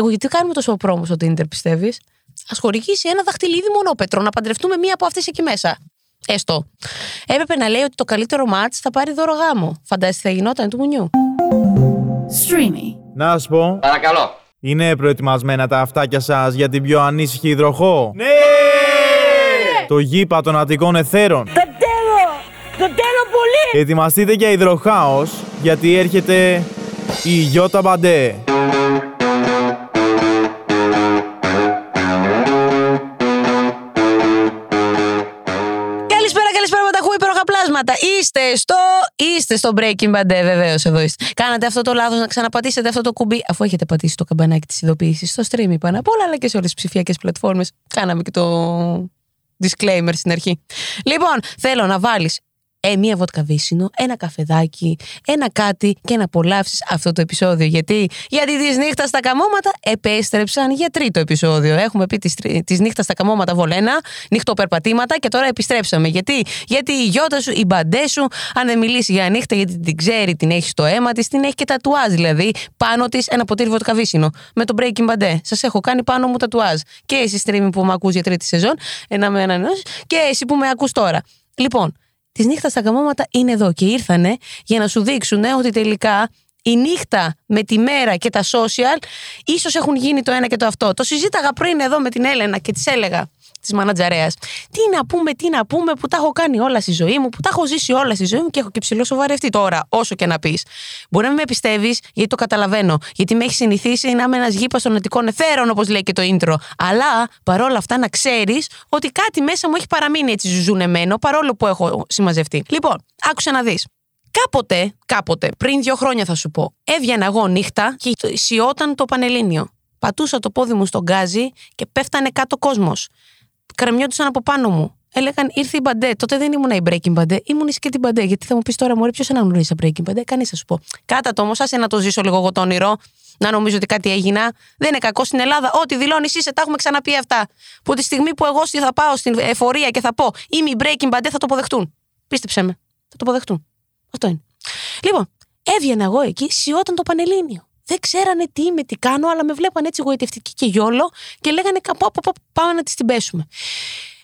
Εγώ γιατί κάνουμε τόσο πρόμος στο Tinder, πιστεύεις; Α χορηγήσει ένα δαχτυλίδι μονόπετρο να παντρευτούμε μία από αυτές εκεί μέσα. Έστω. Έπρεπε να λέει ότι το καλύτερο μάτ θα πάρει δώρο γάμο. Φαντάζεσαι θα γινόταν του μουνιού. Streamy. Να σου πω, Παρακαλώ. είναι προετοιμασμένα τα αυτάκια σας για την πιο ανήσυχη υδροχό; Ναι! Το γήπα των Αττικών Εθέρων. Το τέλο! Το τέλο πολύ! Ετοιμαστείτε για υδροχάος, γιατί έρχεται η Γιώτα Μπαντέ. Υπέροχα πλάσματα. Είστε στο, είστε στο Breaking Bad, βεβαίως εδώ είστε. Κάνατε αυτό το λάθος να ξαναπατήσετε αυτό το κουμπί, αφού έχετε πατήσει το καμπανάκι της ειδοποίησης στο stream πάνω απ' όλα, αλλά και σε όλες τις ψηφιακές πλατφόρμες. Κάναμε και το disclaimer στην αρχή. Λοιπόν, θέλω να βάλεις ε, μία βότκα βύσινο, ένα καφεδάκι, ένα κάτι και να απολαύσεις αυτό το επεισόδιο. Γιατί, γιατί τη νύχτας στα καμώματα επέστρεψαν για τρίτο επεισόδιο. Έχουμε πει τη νύχτας στα καμώματα βολένα, νυχτοπερπατήματα και τώρα επιστρέψαμε. Γιατί, γιατί η γιώτα σου, η μπαντέ σου, αν δεν μιλήσει για νύχτα, γιατί την ξέρει, την έχει στο αίμα της, την έχει και τατουάζ δηλαδή. Πάνω της ένα ποτήρι βότκα βύσινο. Με το Breaking Bad. Σας έχω κάνει πάνω μου τατουάζ. Και εσύ streaming που με ακούς για τρίτη σεζόν, ένα με έναν και εσύ που με ακούς τώρα. Λοιπόν, τη νύχτα στα καμώματα είναι εδώ και ήρθανε για να σου δείξουν ότι τελικά η νύχτα με τη μέρα και τα social ίσως έχουν γίνει το ένα και το αυτό. Το συζήταγα πριν εδώ με την Έλενα και της έλεγα της μανατζαρέας. Τι να πούμε, τι να πούμε, που τα έχω κάνει όλα στη ζωή μου, που τα έχω ζήσει όλα στη ζωή μου και έχω και ψηλό σοβαρευτεί τώρα, όσο και να πεις. Μπορεί να μην με πιστεύεις, γιατί το καταλαβαίνω. Γιατί με έχει συνηθίσει να είμαι ένας γήπας των ετικών εθέρων, όπως λέει και το intro. Αλλά παρόλα αυτά να ξέρεις ότι κάτι μέσα μου έχει παραμείνει έτσι ζουζουνεμένο, παρόλο που έχω συμμαζευτεί. Λοιπόν, άκουσε να δεις. Κάποτε, κάποτε, πριν δύο χρόνια θα σου πω, έβγαινα εγώ νύχτα και σιώταν το Πανελλήνιο. Πατούσα το πόδι μου στον γκάζι και πέφτανε κάτω κόσμος κρεμιόντουσαν από πάνω μου. Έλεγαν ήρθε η μπαντέ. Τότε δεν ήμουν η Breaking Bad, ήμουν και την μπαντέ. Γιατί θα μου πεις τώρα, Μωρή, ποιος αναγνωρίζει Breaking Bad, κανείς θα σου πω. Κάτα το όμως, άσε να το ζήσω λίγο εγώ το όνειρο, να νομίζω ότι κάτι έγινα. Δεν είναι κακό στην Ελλάδα. Ό,τι δηλώνεις είσαι, τα έχουμε ξαναπεί αυτά. Που τη στιγμή που εγώ θα πάω στην εφορία και θα πω είμαι η Breaking Bad, θα το αποδεχτούν. Πίστεψε με. Θα το αποδεχτούν. Αυτό είναι. Λοιπόν, έβγαινα εγώ εκεί, σιώταν το Πανελλήνιο. Δεν ξέρανε τι είμαι, τι κάνω, αλλά με βλέπαν έτσι γοητευτική και γιόλο και λέγανε κάπου πάμε να τη την πέσουμε.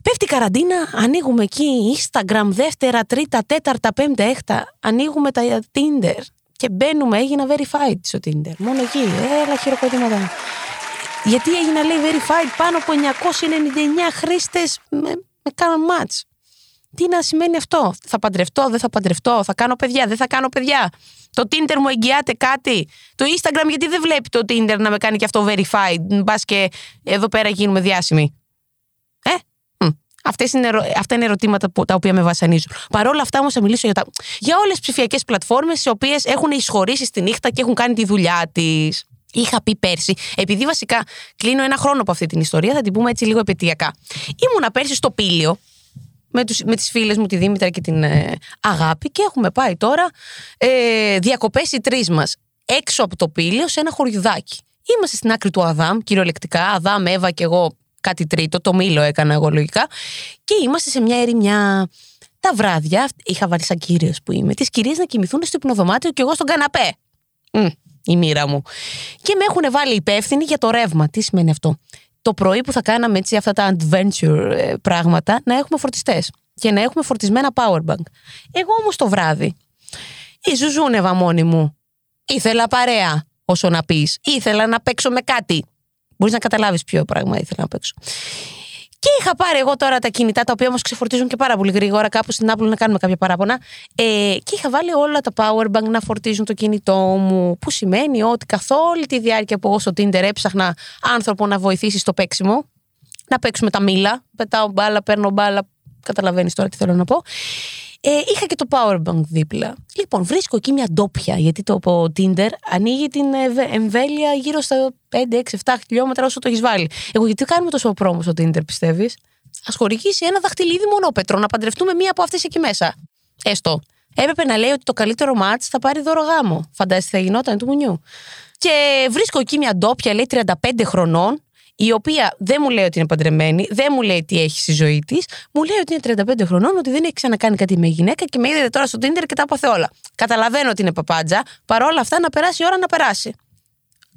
Πέφτει η καραντίνα, ανοίγουμε εκεί Instagram, δεύτερα, τρίτα, τέταρτα, πέμπτα, έκτα. Ανοίγουμε τα Tinder και μπαίνουμε, έγινα verified στο Tinder. Μόνο εκεί, έλα χειροκροτήματα. Γιατί έγινα λέει verified πάνω από 999 χρήστες με, με κάναν match. Τι να σημαίνει αυτό, θα παντρευτώ, δεν θα παντρευτώ, θα κάνω παιδιά, δεν θα κάνω παιδιά. Το Tinder μου εγγυάται κάτι; Το Instagram γιατί δεν βλέπει το Tinder να με κάνει και αυτό verified. Μπα και εδώ πέρα γίνουμε διάσημοι; Ε, Αυτές είναι, αυτά είναι ερωτήματα που, τα οποία με βασανίζουν. Παρ' όλα αυτά όμως θα μιλήσω για, τα, για όλες τις ψηφιακές πλατφόρμες οι οποίες έχουν εισχωρήσει στη νύχτα και έχουν κάνει τη δουλειά της. Είχα πει πέρσι, επειδή βασικά κλείνω ένα χρόνο από αυτή την ιστορία, θα την πούμε έτσι λίγο επαιτειακά. Ήμουνα πέρσι στο Πήλιο με, τους, με τις φίλες μου τη Δήμητρα και την ε, Αγάπη και έχουμε πάει τώρα ε, διακοπές οι τρεις μας έξω από το πύλιο σε ένα χωριουδάκι. Είμαστε στην άκρη του Αδάμ, κυριολεκτικά, Αδάμ, Εύα και εγώ κάτι τρίτο, το μήλο έκανα εγώ λογικά και είμαστε σε μια ερημιά τα βράδια, είχα βάλει σαν κύριε που είμαι, τις κυρίες να κοιμηθούν στο υπνοδωμάτιο και εγώ στον καναπέ. Μ, η μοίρα μου. Και με έχουν βάλει υπεύθυνοι για το ρεύμα. Τι σημαίνει αυτό; Το πρωί που θα κάναμε έτσι αυτά τα adventure ε, πράγματα να έχουμε φορτιστές και να έχουμε φορτισμένα powerbank. Εγώ όμως το βράδυ ζουζούνευα μόνη μου. Ήθελα παρέα, όσο να πεις. Ήθελα να παίξω με κάτι. Μπορείς να καταλάβεις ποιο πράγμα ήθελα να παίξω. Και είχα πάρει εγώ τώρα τα κινητά, τα οποία όμως ξεφορτίζουν και πάρα πολύ γρήγορα, κάπου στην Apple να κάνουμε κάποια παράπονα. Ε, και είχα βάλει όλα τα powerbank να φορτίζουν το κινητό μου. Που σημαίνει ότι καθ' όλη τη διάρκεια που εγώ στο Tinder έψαχνα άνθρωπο να βοηθήσει στο παίξιμο, να παίξουμε τα μήλα. Πετάω μπάλα, παίρνω μπάλα. Καταλαβαίνεις τώρα τι θέλω να πω. Ε, είχα και το powerbank δίπλα. Λοιπόν, βρίσκω εκεί μια ντόπια, γιατί το Tinder ανοίγει την εμβέλεια γύρω στα 5, 6, 7 χιλιόμετρα όσο το έχεις βάλει. Εγώ γιατί κάνουμε τόσο πρόμο στο Tinder, πιστεύεις; Α χορηγήσει ένα δαχτυλίδι μονόπετρο να παντρευτούμε μία από αυτές εκεί μέσα. Έστω. Έπρεπε να λέει ότι το καλύτερο μάτ θα πάρει δώρο γάμο. Φαντάζεσαι θα γινόταν του μουνιού. Και βρίσκω εκεί μια ντόπια, λέει 35 χρονών, η οποία δεν μου λέει ότι είναι παντρεμένη, δεν μου λέει τι έχει στη ζωή της, μου λέει ότι είναι 35 χρονών, ότι δεν έχει ξανακάνει κάτι με γυναίκα και με είδε τώρα στο Tinder και τα έπαθε όλα. Καταλαβαίνω ότι είναι παπάντζα, παρόλα αυτά να περάσει η ώρα να περάσει.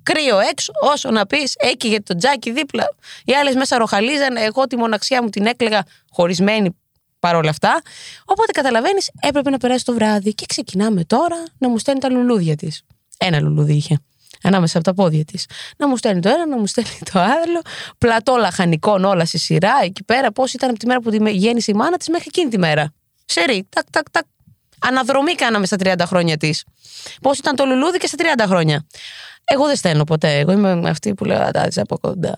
Κρύο έξω, όσο να πεις, έκυγε το τζάκι δίπλα. Οι άλλες μέσα ροχαλίζανε. Εγώ τη μοναξιά μου την έκλεγα χωρισμένη παρόλα αυτά. Οπότε καταλαβαίνεις, έπρεπε να περάσει το βράδυ. Και ξεκινάμε τώρα να μου στέλνει τα λουλούδια της. Ένα λουλούδι είχε. Ανάμεσα από τα πόδια της. Να μου στέλνει το ένα, να μου στέλνει το άλλο. Πλατό λαχανικών όλα σε σειρά. Εκεί πέρα, πώς ήταν από τη μέρα που τη γέννησε η μάνα της μέχρι εκείνη τη μέρα. Σερή, τάκ, τάκ, τάκ. Αναδρομή κάναμε στα 30 χρόνια της. Πώς ήταν το λουλούδι και στα 30 χρόνια. Εγώ δεν στέλνω ποτέ. Εγώ είμαι αυτή που λέω τα από κοντά.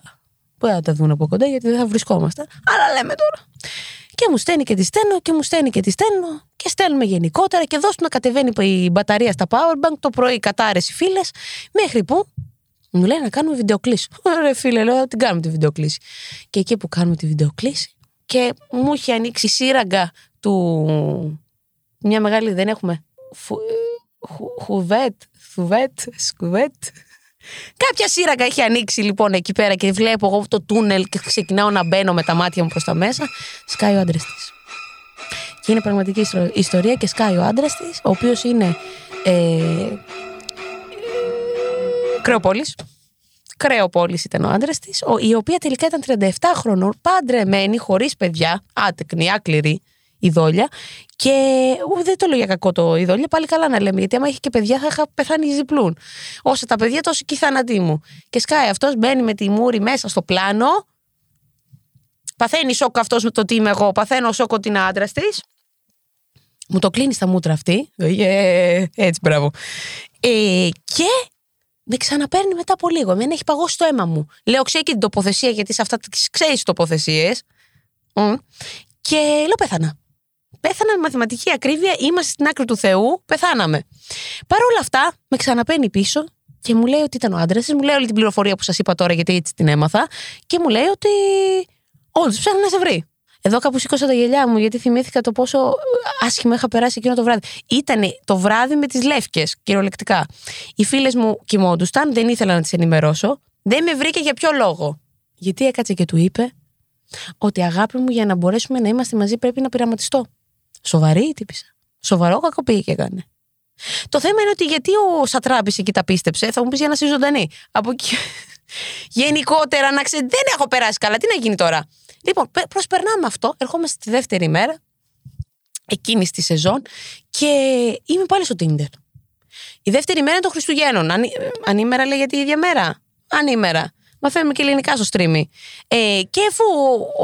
Που δεν θα τα δουν από κοντά γιατί δεν θα βρισκόμαστε. Αλλά λέμε τώρα. Και μου στέλνει και τη στέλνω και μου στέλνει και τη στέλνω και στέλνουμε γενικότερα και δώσουμε να κατεβαίνει η μπαταρία στα powerbank το πρωί κατάρε οι φίλες μέχρι που μου λέει να κάνουμε βιντεοκλήση. Ωραία φίλε, λέω την κάνουμε τη βιντεοκλήση. Και εκεί που κάνουμε τη βιντεοκλήση και μου έχει ανοίξει σύραγγα του. Μια μεγάλη δεν έχουμε. Φου... Χουβέτ, θουβέτ, σκουβέτ. Κάποια σύραγγα έχει ανοίξει λοιπόν εκεί πέρα και βλέπω εγώ το τούνελ και ξεκινάω να μπαίνω με τα μάτια μου προς τα μέσα. Σκάει ο άντρας της. Και είναι πραγματική ιστορία και σκάει ο άντρας της, ο οποίος είναι. Ε, Κρεοπόλης. Κρεοπόλης ήταν ο άντρας της, η οποία τελικά ήταν 37 χρονών, παντρεμένη, χωρίς παιδιά, άτεκνη, άκληρη η δόλια. Και δεν το λέω για κακό το η δόλια, πάλι καλά να λέμε. Γιατί άμα είχε και παιδιά θα είχα πεθάνει ζυπλούν. Όσα τα παιδιά, τόσο και η θάνατή μου. Και σκάει αυτός, μπαίνει με τη μούρη μέσα στο πλάνο. Παθαίνει σοκ αυτός με το τι είμαι εγώ. Παθαίνω σοκ ότι είναι άντρας της. Μου το κλείνεις στα μούτρα αυτή. Ε, έτσι, μπράβο. Ε, και με ξαναπαίρνει μετά από λίγο. Εμένα έχει παγώσει το αίμα μου. Λέω, ξέρει και την τοποθεσία, γιατί σε αυτά τις ξέρεις τοποθεσίες. Και λέω, πέθανα. Πέθανα με μαθηματική ακρίβεια, είμαστε στην άκρη του Θεού, πεθάναμε. Παρ' όλα αυτά, με ξαναπαίνει πίσω και μου λέει ότι ήταν ο άντρας της, μου λέει όλη την πληροφορία που σας είπα τώρα, γιατί έτσι την έμαθα, και μου λέει ότι όντως ψάχνει να σε βρει. Εδώ κάπου σήκωσα τα γελιά μου, γιατί θυμήθηκα το πόσο άσχημα είχα περάσει εκείνο το βράδυ. Ήταν το βράδυ με τις λεύκες, κυριολεκτικά. Οι φίλες μου κοιμόντουσαν, δεν ήθελα να τις ενημερώσω. Δεν με βρήκε για ποιο λόγο. Γιατί έκατσε και του είπε ότι αγάπη μου για να μπορέσουμε να είμαστε μαζί πρέπει να πειραματιστώ. Σοβαρή τύπησα. Σοβαρό κακοποίη και έκανε. Το θέμα είναι ότι γιατί ο Σατράπης εκεί τα πίστεψε, θα μου πεις για να είσαι ζωντανή. Από εκεί. Γενικότερα να ξέρει, δεν έχω περάσει καλά. Τι να γίνει τώρα. Λοιπόν, προσπερνάμε αυτό. Ερχόμαστε τη δεύτερη μέρα εκείνης της σεζόν και είμαι πάλι στο Tinder. Η δεύτερη μέρα είναι των Χριστουγέννων. Αν, ανήμερα λέει για τη ίδια μέρα. Ανήμερα. Μαθαίνουμε και ελληνικά στο stream. Ε, και αφού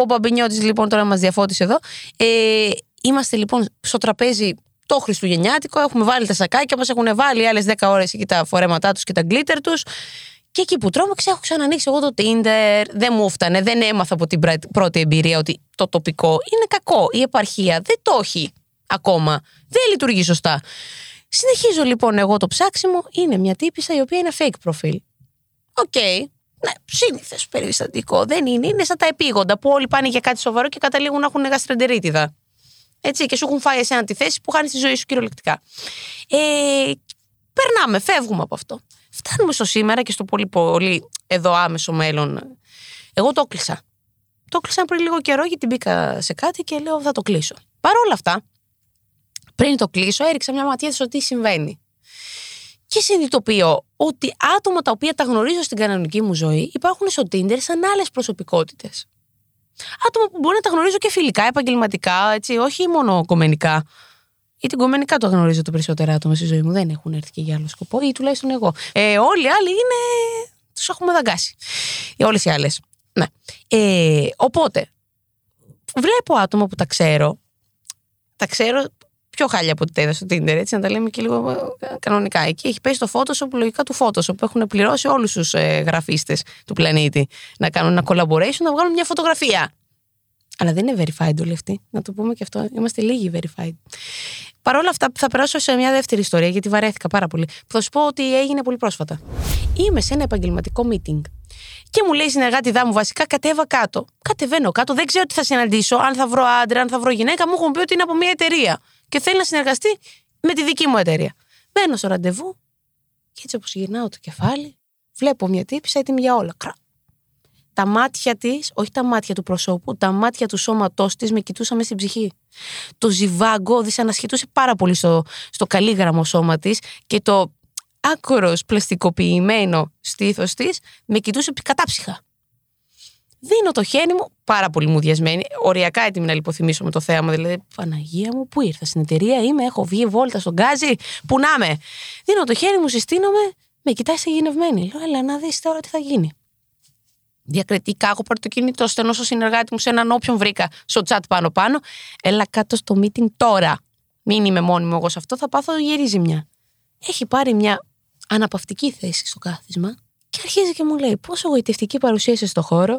ο Μπαμπινιώτης λοιπόν τώρα μας διαφώτισε εδώ, ε, Είμαστε λοιπόν στο τραπέζι το Χριστουγεννιάτικο, έχουμε βάλει τα σακάκια μας, έχουν βάλει άλλες 10 ώρες εκεί τα φορέματά τους και τα γκλίτερ τους. Και εκεί που τρόμαξα, έχω ξανανοίξει εγώ το Tinder. Δεν μου φτανε, δεν έμαθα από την πρώτη εμπειρία ότι το τοπικό είναι κακό. Η επαρχία δεν το έχει ακόμα. Δεν λειτουργεί σωστά. Συνεχίζω λοιπόν εγώ το ψάξιμο. Είναι μια τύπισσα η οποία είναι fake profile. OK. Okay. Ναι, σύνηθες περιστατικό. Δεν είναι. Είναι σαν τα επείγοντα που όλοι πάνε για κάτι σοβαρό και καταλήγουν να έχουν γαστρεντερίτιδα. Έτσι, και σου έχουν φάει εσένα τη θέση που χάνεις τη ζωή σου κυριολεκτικά. Ε, περνάμε, φεύγουμε από αυτό. Φτάνουμε στο σήμερα και στο πολύ πολύ εδώ άμεσο μέλλον. Εγώ το 'κλεισα. Το 'κλεισα πριν λίγο καιρό γιατί μπήκα σε κάτι και λέω θα το κλείσω. Παρ' όλα αυτά, πριν το κλείσω, έριξα μια ματιά στο τι συμβαίνει. Και συνειδητοποιώ ότι άτομα τα οποία τα γνωρίζω στην κανονική μου ζωή υπάρχουν στο Tinder σαν άλλες προσωπικότητες άτομα που μπορεί να τα γνωρίζω και φιλικά, επαγγελματικά, έτσι, όχι μόνο κομμενικά. Ή την κομμενικά το γνωρίζω το περισσότερο άτομα στη ζωή μου. Δεν έχουν έρθει και για άλλο σκοπό, ή τουλάχιστον εγώ. Ε, όλοι οι άλλοι είναι. Τους έχουμε δαγκάσει. Όλες οι άλλες. Ναι. Ε, οπότε, βλέπω άτομα που τα ξέρω. Τα ξέρω πιο χάλια από ό,τι τα είδα στο Tinder, έτσι, να τα λέμε και λίγο ε, κανονικά. Εκεί έχει πέσει το Photoshop, λογικά του Photoshop, που έχουν πληρώσει όλους τους ε, γραφίστες του πλανήτη να κάνουν ένα collaboration, να βγάλουν μια φωτογραφία. Αλλά δεν είναι verified όλοι αυτοί. Να το πούμε και αυτό. Είμαστε λίγοι verified. Παρ' όλα αυτά, θα περάσω σε μια δεύτερη ιστορία, γιατί βαρέθηκα πάρα πολύ. Θα σου πω ότι έγινε πολύ πρόσφατα. Είμαι σε ένα επαγγελματικό meeting. Και μου λέει συνεργάτη δά μου, βασικά κατέβα κάτω. Κατεβαίνω κάτω, δεν ξέρω τι θα συναντήσω, αν θα βρω άντρα, αν θα βρω γυναίκα. Μου έχουν πει ότι είναι από μια εταιρεία και θέλει να συνεργαστεί με τη δική μου εταιρεία. Μπαίνω στο ραντεβού και έτσι όπως γυρνάω το κεφάλι, βλέπω μια τύπησα έτοιμη για όλα. Κρά. Τα μάτια της, όχι τα μάτια του προσώπου, τα μάτια του σώματός της με κοιτούσαν με στην ψυχή. Το ζιβάγκο δυσανασχετούσε πάρα πολύ στο, στο καλύγραμμο σώμα της και το άκρο πλαστικοποιημένο στήθος της, με κοιτούσε κατάψυχα. Δίνω το χέρι μου, πάρα πολύ μουδιασμένη, οριακά έτοιμη να λιποθυμίσω με το θέαμα. Δηλαδή, Παναγία μου, πού ήρθα, στην εταιρεία είμαι, έχω βγει βόλτα στον γκάζι, πού να με. Δίνω το χέρι μου, συστήνομαι, με κοιτάει γενευμένη. Λέω, έλα να δεις τώρα τι θα γίνει. Διακριτικά, έχω πάρει το κινητό, στενό στο συνεργάτη μου σε έναν όποιον βρήκα στο chat πάνω-πάνω. Έλα κάτω στο meeting τώρα. Μην είμαι μόνιμο εγώ σε αυτό, θα πάθω γερή ζημιά. Έχει πάρει μια αναπαυτική θέση στο κάθισμα και αρχίζει και μου λέει πόσο γοητευτική παρουσίαση στο χώρο.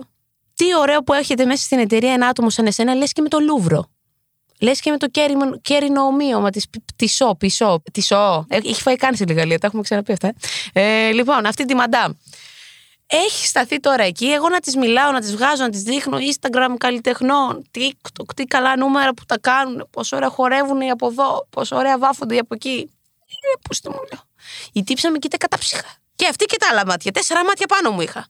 Τι ωραίο που έχετε μέσα στην εταιρεία ένα άτομο σαν εσένα, λες και με το Λούβρο. Λες και με το κέρινο, κέρινο ομοίωμα της Τισό, Πισό. Τισό. Ε, έχει φάει κάνει στη Γαλλία, τα έχουμε ξαναπεί αυτά. Ε. ε, λοιπόν, αυτή τη μαντάμ. Έχει σταθεί τώρα εκεί. Εγώ να τη μιλάω, να τη βγάζω, να τη δείχνω Instagram καλλιτεχνών. TikTok, τι καλά νούμερα που τα κάνουν. Πόσο ωραία χορεύουν οι από εδώ. Πόσο ωραία βάφονται οι από εκεί. Ε, Πώ το μου λέω. Η τύψα με κοίτα κατάψυχα. Και αυτή και τα άλλα μάτια. Τέσσερα μάτια πάνω μου είχα.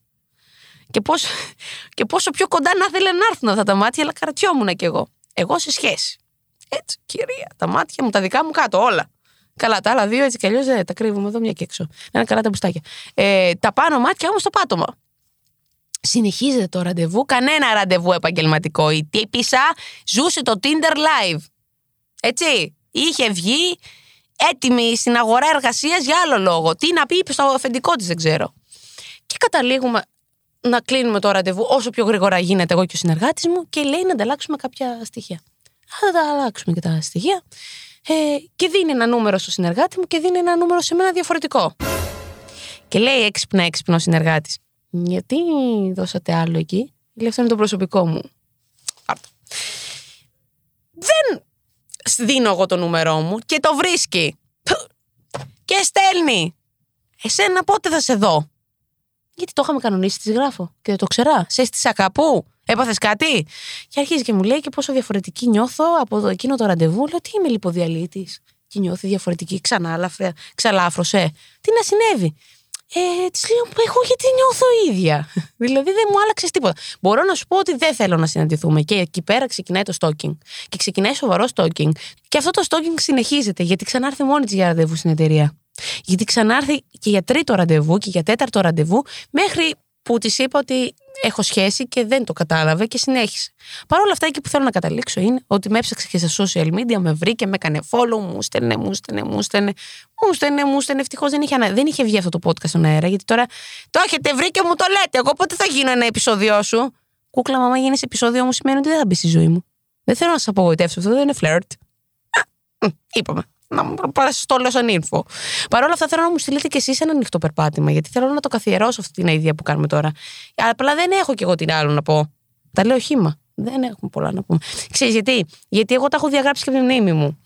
Και πόσο, και πόσο πιο κοντά να θέλει να έρθουν αυτά τα μάτια, αλλά καρατιόμουν κι εγώ. Εγώ σε σχέση. Έτσι, κυρία. Τα μάτια μου, τα δικά μου κάτω, όλα. Καλά, τα άλλα δύο έτσι κι αλλιώς δεν τα κρύβουμε εδώ μια και έξω. Να είναι καλά τα μπουστάκια. Ε, τα πάνω μάτια όμως το πάτωμα. Συνεχίζεται το ραντεβού, κανένα ραντεβού επαγγελματικό. Η τύπησα ζούσε το Tinder Live. Έτσι. Είχε βγει έτοιμη στην αγορά εργασίας για άλλο λόγο. Τι να πει, είπε στο αφεντικό της, δεν ξέρω. Και καταλήγουμε να κλείνουμε το ραντεβού όσο πιο γρήγορα γίνεται εγώ και ο συνεργάτης μου και λέει να ανταλλάξουμε κάποια στοιχεία. Θα τα αλλάξουμε και τα στοιχεία. Ε, και δίνει ένα νούμερο στο συνεργάτη μου και δίνει ένα νούμερο σε μένα διαφορετικό. Και λέει έξυπνα έξυπνο ο συνεργάτης. Γιατί δώσατε άλλο εκεί; Λέει αυτό είναι το προσωπικό μου. Πάρτο. Δεν δίνω εγώ το νούμερό μου και το βρίσκει. Και στέλνει. Εσένα πότε θα σε δω; Γιατί το είχαμε κανονίσει, τη γράφω και δεν το ξερά. Σε έστεισα κάπου. Έπαθες κάτι; Και αρχίζει και μου λέει και πόσο διαφορετική νιώθω από εκείνο το ραντεβού. Λέω τι είμαι λιποδιαλίτης. Και νιώθει διαφορετική. Ξανά ξαλάφρωσε. Τι να συνέβη; Ε, της λέω, εγώ γιατί νιώθω ίδια. δηλαδή δεν μου άλλαξες τίποτα. Μπορώ να σου πω ότι δεν θέλω να συναντηθούμε. Και εκεί πέρα ξεκινάει το stalking. Και ξεκινάει σοβαρό stalking. Και αυτό το stalking συνεχίζεται γιατί ξανάρθει μόνη της για ραντεβού στην εταιρεία. Γιατί ξανάρθει και για τρίτο ραντεβού και για τέταρτο ραντεβού, μέχρι που της είπα ότι έχω σχέση και δεν το κατάλαβε και συνέχισε. Παρ' όλα αυτά, εκεί που θέλω να καταλήξω είναι ότι με έψαξε και στα social media, με βρήκε, με έκανε follow, μου στέλνε, μου στέλνε, μου στέλνε, μου στέλνε, μου στέλνε. Ευτυχώς δεν, είχε, δεν είχε βγει αυτό το podcast στον αέρα, γιατί τώρα το έχετε βρει και μου το λέτε. Εγώ πότε θα γίνω ένα επεισόδιο σου; Κούκλα, μαμά, γίνει επεισόδιο μου σημαίνει ότι δεν θα μπει στη ζωή μου. Δεν θέλω να σας απογοητεύσω, αυτό δεν είναι φλερτ. Είπαμε να μου προπάσει το λέω σαν ήρφο. Παρ' όλα αυτά θέλω να μου στείλετε κι εσείς ένα ανοιχτό περπάτημα, γιατί θέλω να το καθιερώσω αυτή την ιδέα που κάνουμε τώρα. Απλά δεν έχω κι εγώ την άλλο να πω. Τα λέω χήμα. Δεν έχουμε πολλά να πούμε. Ξέρεις γιατί, γιατί εγώ τα έχω διαγράψει και από τη μνήμη μου.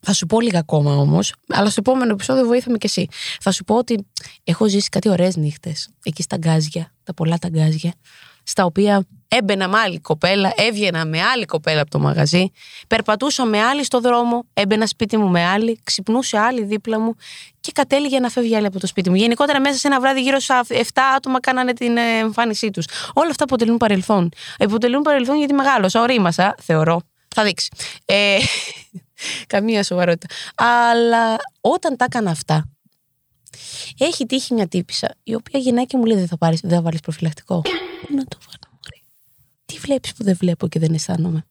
Θα σου πω λίγα ακόμα όμως, αλλά στο επόμενο επεισόδιο βοήθαμε κι εσύ. Θα σου πω ότι έχω ζήσει κάτι ωραίες νύχτες εκεί στα γκάζια, τα πολλά τα γκάζια, στα οποία έμπαινα με άλλη κοπέλα, έβγαινα με άλλη κοπέλα από το μαγαζί, περπατούσα με άλλη στο δρόμο, έμπαινα σπίτι μου με άλλη, ξυπνούσε άλλη δίπλα μου και κατέληγε να φεύγει άλλη από το σπίτι μου. Γενικότερα μέσα σε ένα βράδυ γύρω στα 7 άτομα κάνανε την ε, εμφάνισή τους. Όλα αυτά αποτελούν παρελθόν. Αποτελούν παρελθόν γιατί μεγάλωσα, ορίμασα, θεωρώ. Θα δείξει. Ε, καμία σοβαρότητα. Αλλά όταν τα έκανα αυτά, έχει τύχει μια τύπησα η οποία γυρνάει και μου λέει: Δεν θα, πάρεις, δεν θα βάλεις προφυλακτικό. Να το βάλω τι βλέπεις που δεν βλέπω και δεν αισθάνομαι.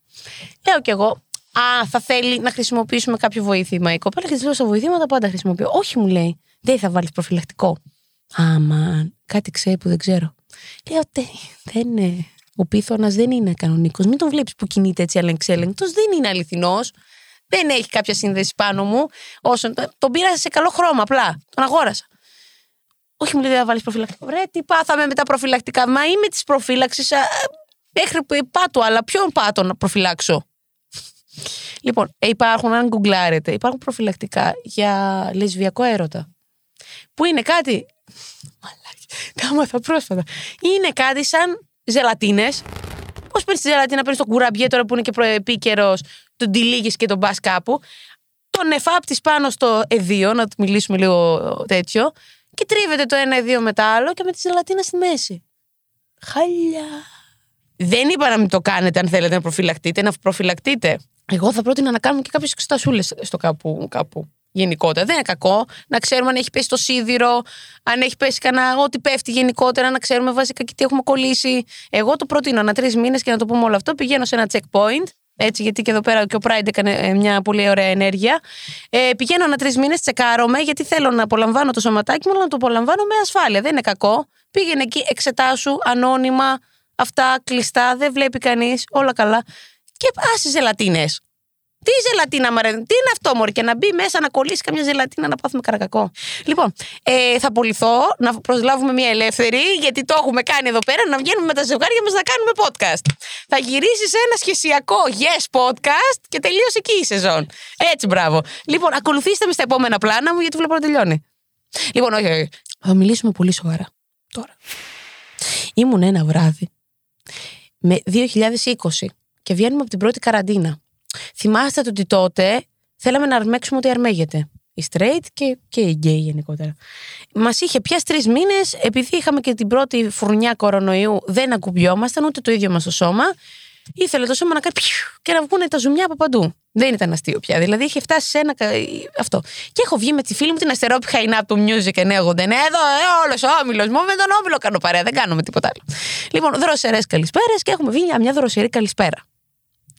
Λέω κι εγώ, Α, θα θέλει να χρησιμοποιήσουμε κάποιο βοήθημα. Η κοπέλα και της λέω στα βοηθήματα πάντα χρησιμοποιώ. Όχι, μου λέει, δεν θα βάλεις προφυλακτικό. Άμα κάτι ξέρει που δεν ξέρω. Λέω, δεν είναι. Ο πίθωνα δεν είναι κανονικός. Μην τον βλέπεις που κινείται έτσι αλεξέλεγκτο. Δεν είναι αληθινός. Δεν έχει κάποια σύνδεση πάνω μου. Όσο, τον πήρα σε καλό χρώμα απλά. Τον αγόρασα. Όχι, μου λέει, δεν θα βάλεις προφυλακτικό. Ρε, τι πάθαμε με τα προφυλακτικά. Μα είμαι της προφύλαξης. Μέχρι που πάτω, αλλά ποιον πάτο να προφυλάξω. Λοιπόν, υπάρχουν, αν γκουγκλάρετε, υπάρχουν προφυλακτικά για λεσβιακό έρωτα. Που είναι κάτι. Μαλάκι. Τα πρόσφατα. Είναι κάτι σαν ζελατίνες. Πώς παίρνεις τη ζελατίνα, παίρνεις το κουραμπιέ τώρα που είναι και προεπίκαιρος, τον τυλίγεις και τον πας κάπου. Τον εφάπτεις πάνω στο εδίο, να του μιλήσουμε λίγο τέτοιο. Και τρίβεται το ένα εδίο με το άλλο και με τη ζελατίνα στη μέση. Χαλιά. Δεν είπα να μην το κάνετε αν θέλετε να προφυλακτείτε, να προφυλακτείτε. Εγώ θα πρότεινα να κάνουμε και κάποιες εξετασούλες στο κάπου, κάπου. Γενικότερα. Δεν είναι κακό να ξέρουμε αν έχει πέσει το σίδηρο, αν έχει πέσει κανένα, ό,τι πέφτει γενικότερα, να ξέρουμε βασικά και τι έχουμε κολλήσει. Εγώ το προτείνω ανά τρεις μήνες και να το πούμε όλο αυτό. Πηγαίνω σε ένα checkpoint, έτσι, γιατί και εδώ πέρα και ο Pride έκανε ε, μια πολύ ωραία ενέργεια. Ε, πηγαίνω ανά τρεις μήνες, τσεκάρομαι, γιατί θέλω να απολαμβάνω το σωματάκι μου, αλλά να το απολαμβάνω με ασφάλεια. Δεν είναι κακό. Πήγαινε εκεί, εξετάσου, ανώνυμα, αυτά κλειστά, δεν βλέπει κανείς, όλα καλά. Και άσε ζελατίνες. Τι ζελατίνα, μωρέ, τι είναι αυτό, Μωρή, και να μπει μέσα να κολλήσει καμιά ζελατίνα να πάθουμε καρακακό. Λοιπόν, ε, θα πουληθώ να προσλάβουμε μια ελεύθερη, γιατί το έχουμε κάνει εδώ πέρα, να βγαίνουμε με τα ζευγάρια μας να κάνουμε podcast. Θα γυρίσεις σε ένα σχεσιακό yes podcast και τελείωσε εκεί η σεζόν. Έτσι, μπράβο. Λοιπόν, ακολουθήστε με στα επόμενα πλάνα μου, γιατί βλέπω να τελειώνει. Λοιπόν, όχι, όχι. Θα μιλήσουμε πολύ σοβαρά. Τώρα. Ήμουν ένα βράδυ με 2020 και βγαίνουμε από την πρώτη καραντίνα. Θυμάστε ότι τότε θέλαμε να αρμέξουμε ότι αρμέγεται. Οι straight και, και οι gay γενικότερα. Μας είχε πιάσει τρεις μήνες, επειδή είχαμε και την πρώτη φουρνιά κορονοϊού, δεν ακουμπιόμασταν ούτε το ίδιο μας το σώμα. Ήθελε το σώμα να κάνει πιου και να βγουν τα ζουμιά από παντού. Δεν ήταν αστείο πια. Δηλαδή είχε φτάσει σε ένα. κα- αυτό. Και έχω βγει με τη φίλη μου την αστερόπιχα είναι από το Music 989. Εδώ, ε, όλος ο όμιλος μου. Με τον όμιλο κάνω παρέα. Δεν κάνουμε τίποτα άλλο. Λοιπόν, δροσερές καλησπέρες και έχουμε βγει για μια δροσερή καλησπέρα.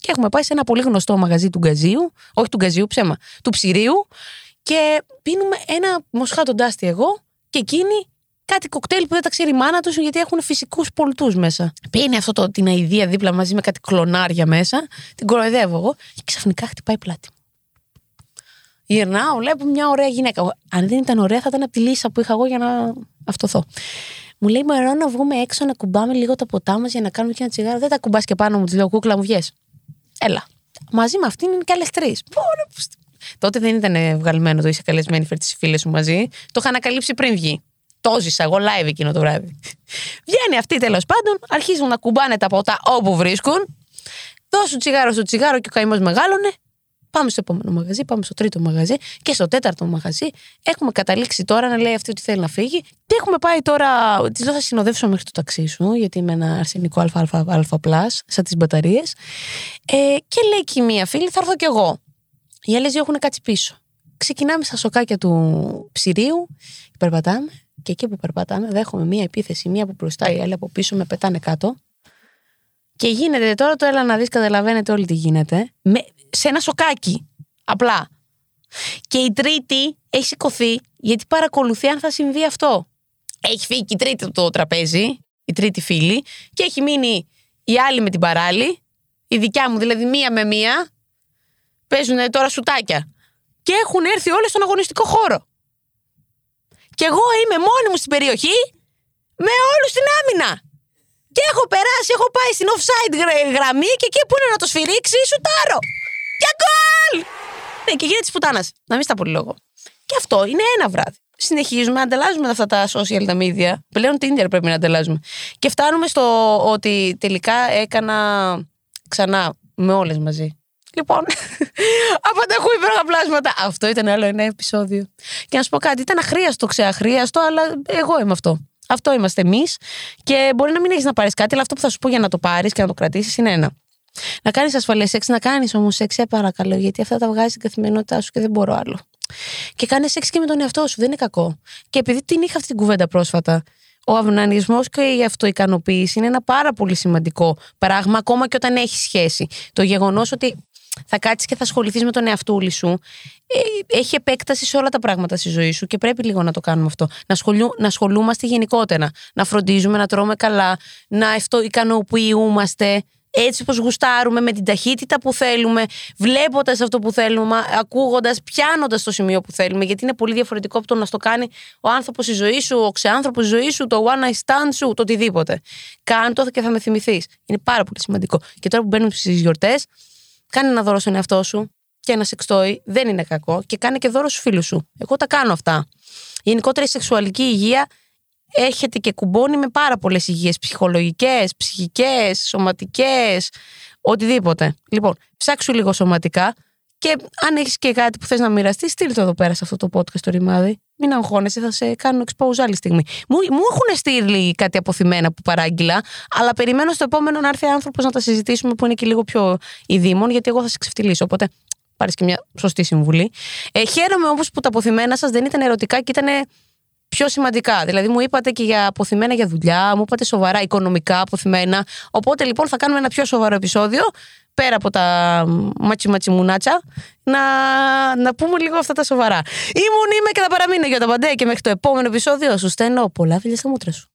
Και έχουμε πάει σε ένα πολύ γνωστό μαγαζί του Γκαζίου, όχι του Γκαζίου, ψέμα, του Ψηρίου. Και πίνουμε ένα μοσχάτο ντάστι εγώ και εκείνη κάτι κοκτέιλ που δεν τα ξέρει η μάνα τους γιατί έχουν φυσικούς πολιτού μέσα. Πίνει αυτό το, την αηδία δίπλα μαζί με κάτι κλονάρια μέσα. Την κοροϊδεύω εγώ και ξαφνικά χτυπάει πλάτη μου. Γυρνάω, βλέπω μια ωραία γυναίκα. Αν δεν ήταν ωραία, θα ήταν από τη λύσα που είχα εγώ για να αυτοθώ. Μου λέει: Μωρό να βγούμε έξω να κουμπάμε λίγο τα ποτά μας για να κάνουμε και ένα τσιγάρο. Δεν τα κουμπάς και πάνω μου, της λέω: Κούκλα μου, βγες. Έλα. Μαζί με αυτήν είναι και άλλες τρεις. Τότε δεν ήταν βγαλμένο το είσαι καλεσμένη, φέρει τις φίλες σου μαζί. Το είχα ανακαλύψει πριν βγει. Το ζήσα εγώ live εκείνο το βράδυ. Βγαίνει αυτή τέλος πάντων, αρχίζουν να κουμπάνε τα ποτά όπου βρίσκουν. Δώσουν τσιγάρο στο τσιγάρο και ο καημός μεγάλωνε. Πάμε στο επόμενο μαγαζί, πάμε στο τρίτο μαγαζί και στο τέταρτο μαγαζί. Έχουμε καταλήξει τώρα να λέει αυτή ότι θέλει να φύγει. Και έχουμε πάει τώρα. Της λέω θα συνοδεύσω μέχρι το ταξί σου, γιατί είμαι ένα αρσενικό ΑΑΑ, σαν τις μπαταρίες. Ε, και λέει και η μία φίλη, θα έρθω κι εγώ. Οι άλλες δύο έχουν κάτσει πίσω. Ξεκινάμε στα σοκάκια του ψυρίου, περπατάμε και εκεί που περπατάμε δέχομαι μία επίθεση, μία από μπροστά, η άλλη από πίσω με πετάνε κάτω. Και γίνεται τώρα το έλα να δεις, καταλαβαίνετε όλοι τι γίνεται. Με, σε ένα σοκάκι. Απλά. Και η τρίτη έχει σηκωθεί γιατί παρακολουθεί αν θα συμβεί αυτό. Έχει φύγει και η τρίτη από το τραπέζι, η τρίτη φίλη, και έχει μείνει η άλλη με την παράλη, η δικιά μου δηλαδή μία με μία, παίζουν τώρα σουτάκια. Και έχουν έρθει όλες στον αγωνιστικό χώρο. Και εγώ είμαι μόνη μου στην περιοχή με όλους στην άμυνα. Και έχω περάσει, έχω πάει στην offside γρα- γραμμή και εκεί που είναι να το σφυρίξει, σουτάρω. Και γκολ! Ναι, και γίνεται της πουτάνας. Να μην στα πολύ λόγο. Και αυτό είναι ένα βράδυ. Συνεχίζουμε να ανταλλάζουμε αυτά τα social τα media. Πλέον Tinder πρέπει να ανταλλάζουμε. Και φτάνουμε στο ότι τελικά έκανα ξανά με όλες μαζί. Λοιπόν, απανταχού υπέροχα πλάσματα. Αυτό ήταν άλλο ένα επεισόδιο. Και να σου πω κάτι, ήταν αχρίαστο, ξεαχρίαστο, αλλά εγώ είμαι αυτό. Αυτό είμαστε εμείς. Και μπορεί να μην έχεις να πάρεις κάτι, αλλά αυτό που θα σου πω για να το πάρεις και να το κρατήσεις είναι ένα. Να κάνεις ασφαλές σεξ, να κάνεις όμως σεξ, σε παρακαλώ, γιατί αυτά τα βγάζεις στην καθημερινότητά σου και δεν μπορώ άλλο. Και κάνει σεξ και με τον εαυτό σου, δεν είναι κακό. Και επειδή την είχα αυτή την κουβέντα πρόσφατα, ο αυνανισμός και η αυτοικανοποίηση είναι ένα πάρα πολύ σημαντικό πράγμα, ακόμα και όταν έχεις σχέση. Το γεγονός ότι θα κάτσεις και θα ασχοληθείς με τον εαυτούλη σου, ε, έχει επέκταση σε όλα τα πράγματα στη ζωή σου και πρέπει λίγο να το κάνουμε αυτό. Να, ασχολού, να ασχολούμαστε γενικότερα. Να φροντίζουμε, να τρώμε καλά, να ικανοποιούμαστε έτσι όπως γουστάρουμε, με την ταχύτητα που θέλουμε, βλέποντας αυτό που θέλουμε, ακούγοντας, πιάνοντας το σημείο που θέλουμε, γιατί είναι πολύ διαφορετικό από το να στο κάνει ο άνθρωπος στη ζωή σου, ο ξεάνθρωπος στη ζωή σου, το one night stand σου, το οτιδήποτε. Κάνε το και θα με θυμηθείς. Είναι πάρα πολύ σημαντικό. Και τώρα που μπαίνουμε στις γιορτές, κάνε ένα δώρο στον εαυτό σου και ένα σεξτόι, δεν είναι κακό και κάνε και δώρο στους φίλους σου. Εγώ τα κάνω αυτά. Γενικότερα η σεξουαλική υγεία έρχεται και κουμπώνει με πάρα πολλές υγείε. Ψυχολογικές, ψυχικές, σωματικές, οτιδήποτε. Λοιπόν, ψάξου λίγο σωματικά και αν έχεις και κάτι που θες να μοιραστείς, στείλ το εδώ πέρα σε αυτό το podcast το ρημάδι. Μην αγχώνεσαι, θα σε κάνω expose άλλη στιγμή. Μου, μου έχουν στείλει κάτι αποθυμένα που παράγγειλα, αλλά περιμένω στο επόμενο να έρθει άνθρωπος να τα συζητήσουμε που είναι και λίγο πιο ειδήμων, γιατί εγώ θα σε ξεφτυλίσω. Οπότε πάρεις και μια σωστή συμβουλή. Ε, χαίρομαι όμως που τα αποθυμένα σας δεν ήταν ερωτικά και ήταν πιο σημαντικά. Δηλαδή, μου είπατε και για αποθυμένα για δουλειά, μου είπατε σοβαρά οικονομικά αποθυμένα. Οπότε λοιπόν θα κάνουμε ένα πιο σοβαρό επεισόδιο πέρα από τα ματσι ματσι μουνάτσα, να, να πούμε λίγο αυτά τα σοβαρά. Ήμουν, είμαι και θα παραμείνω για τα παντέ και μέχρι το επόμενο επεισόδιο σου στέλνω πολλά φιλιά στα μούτρα σου.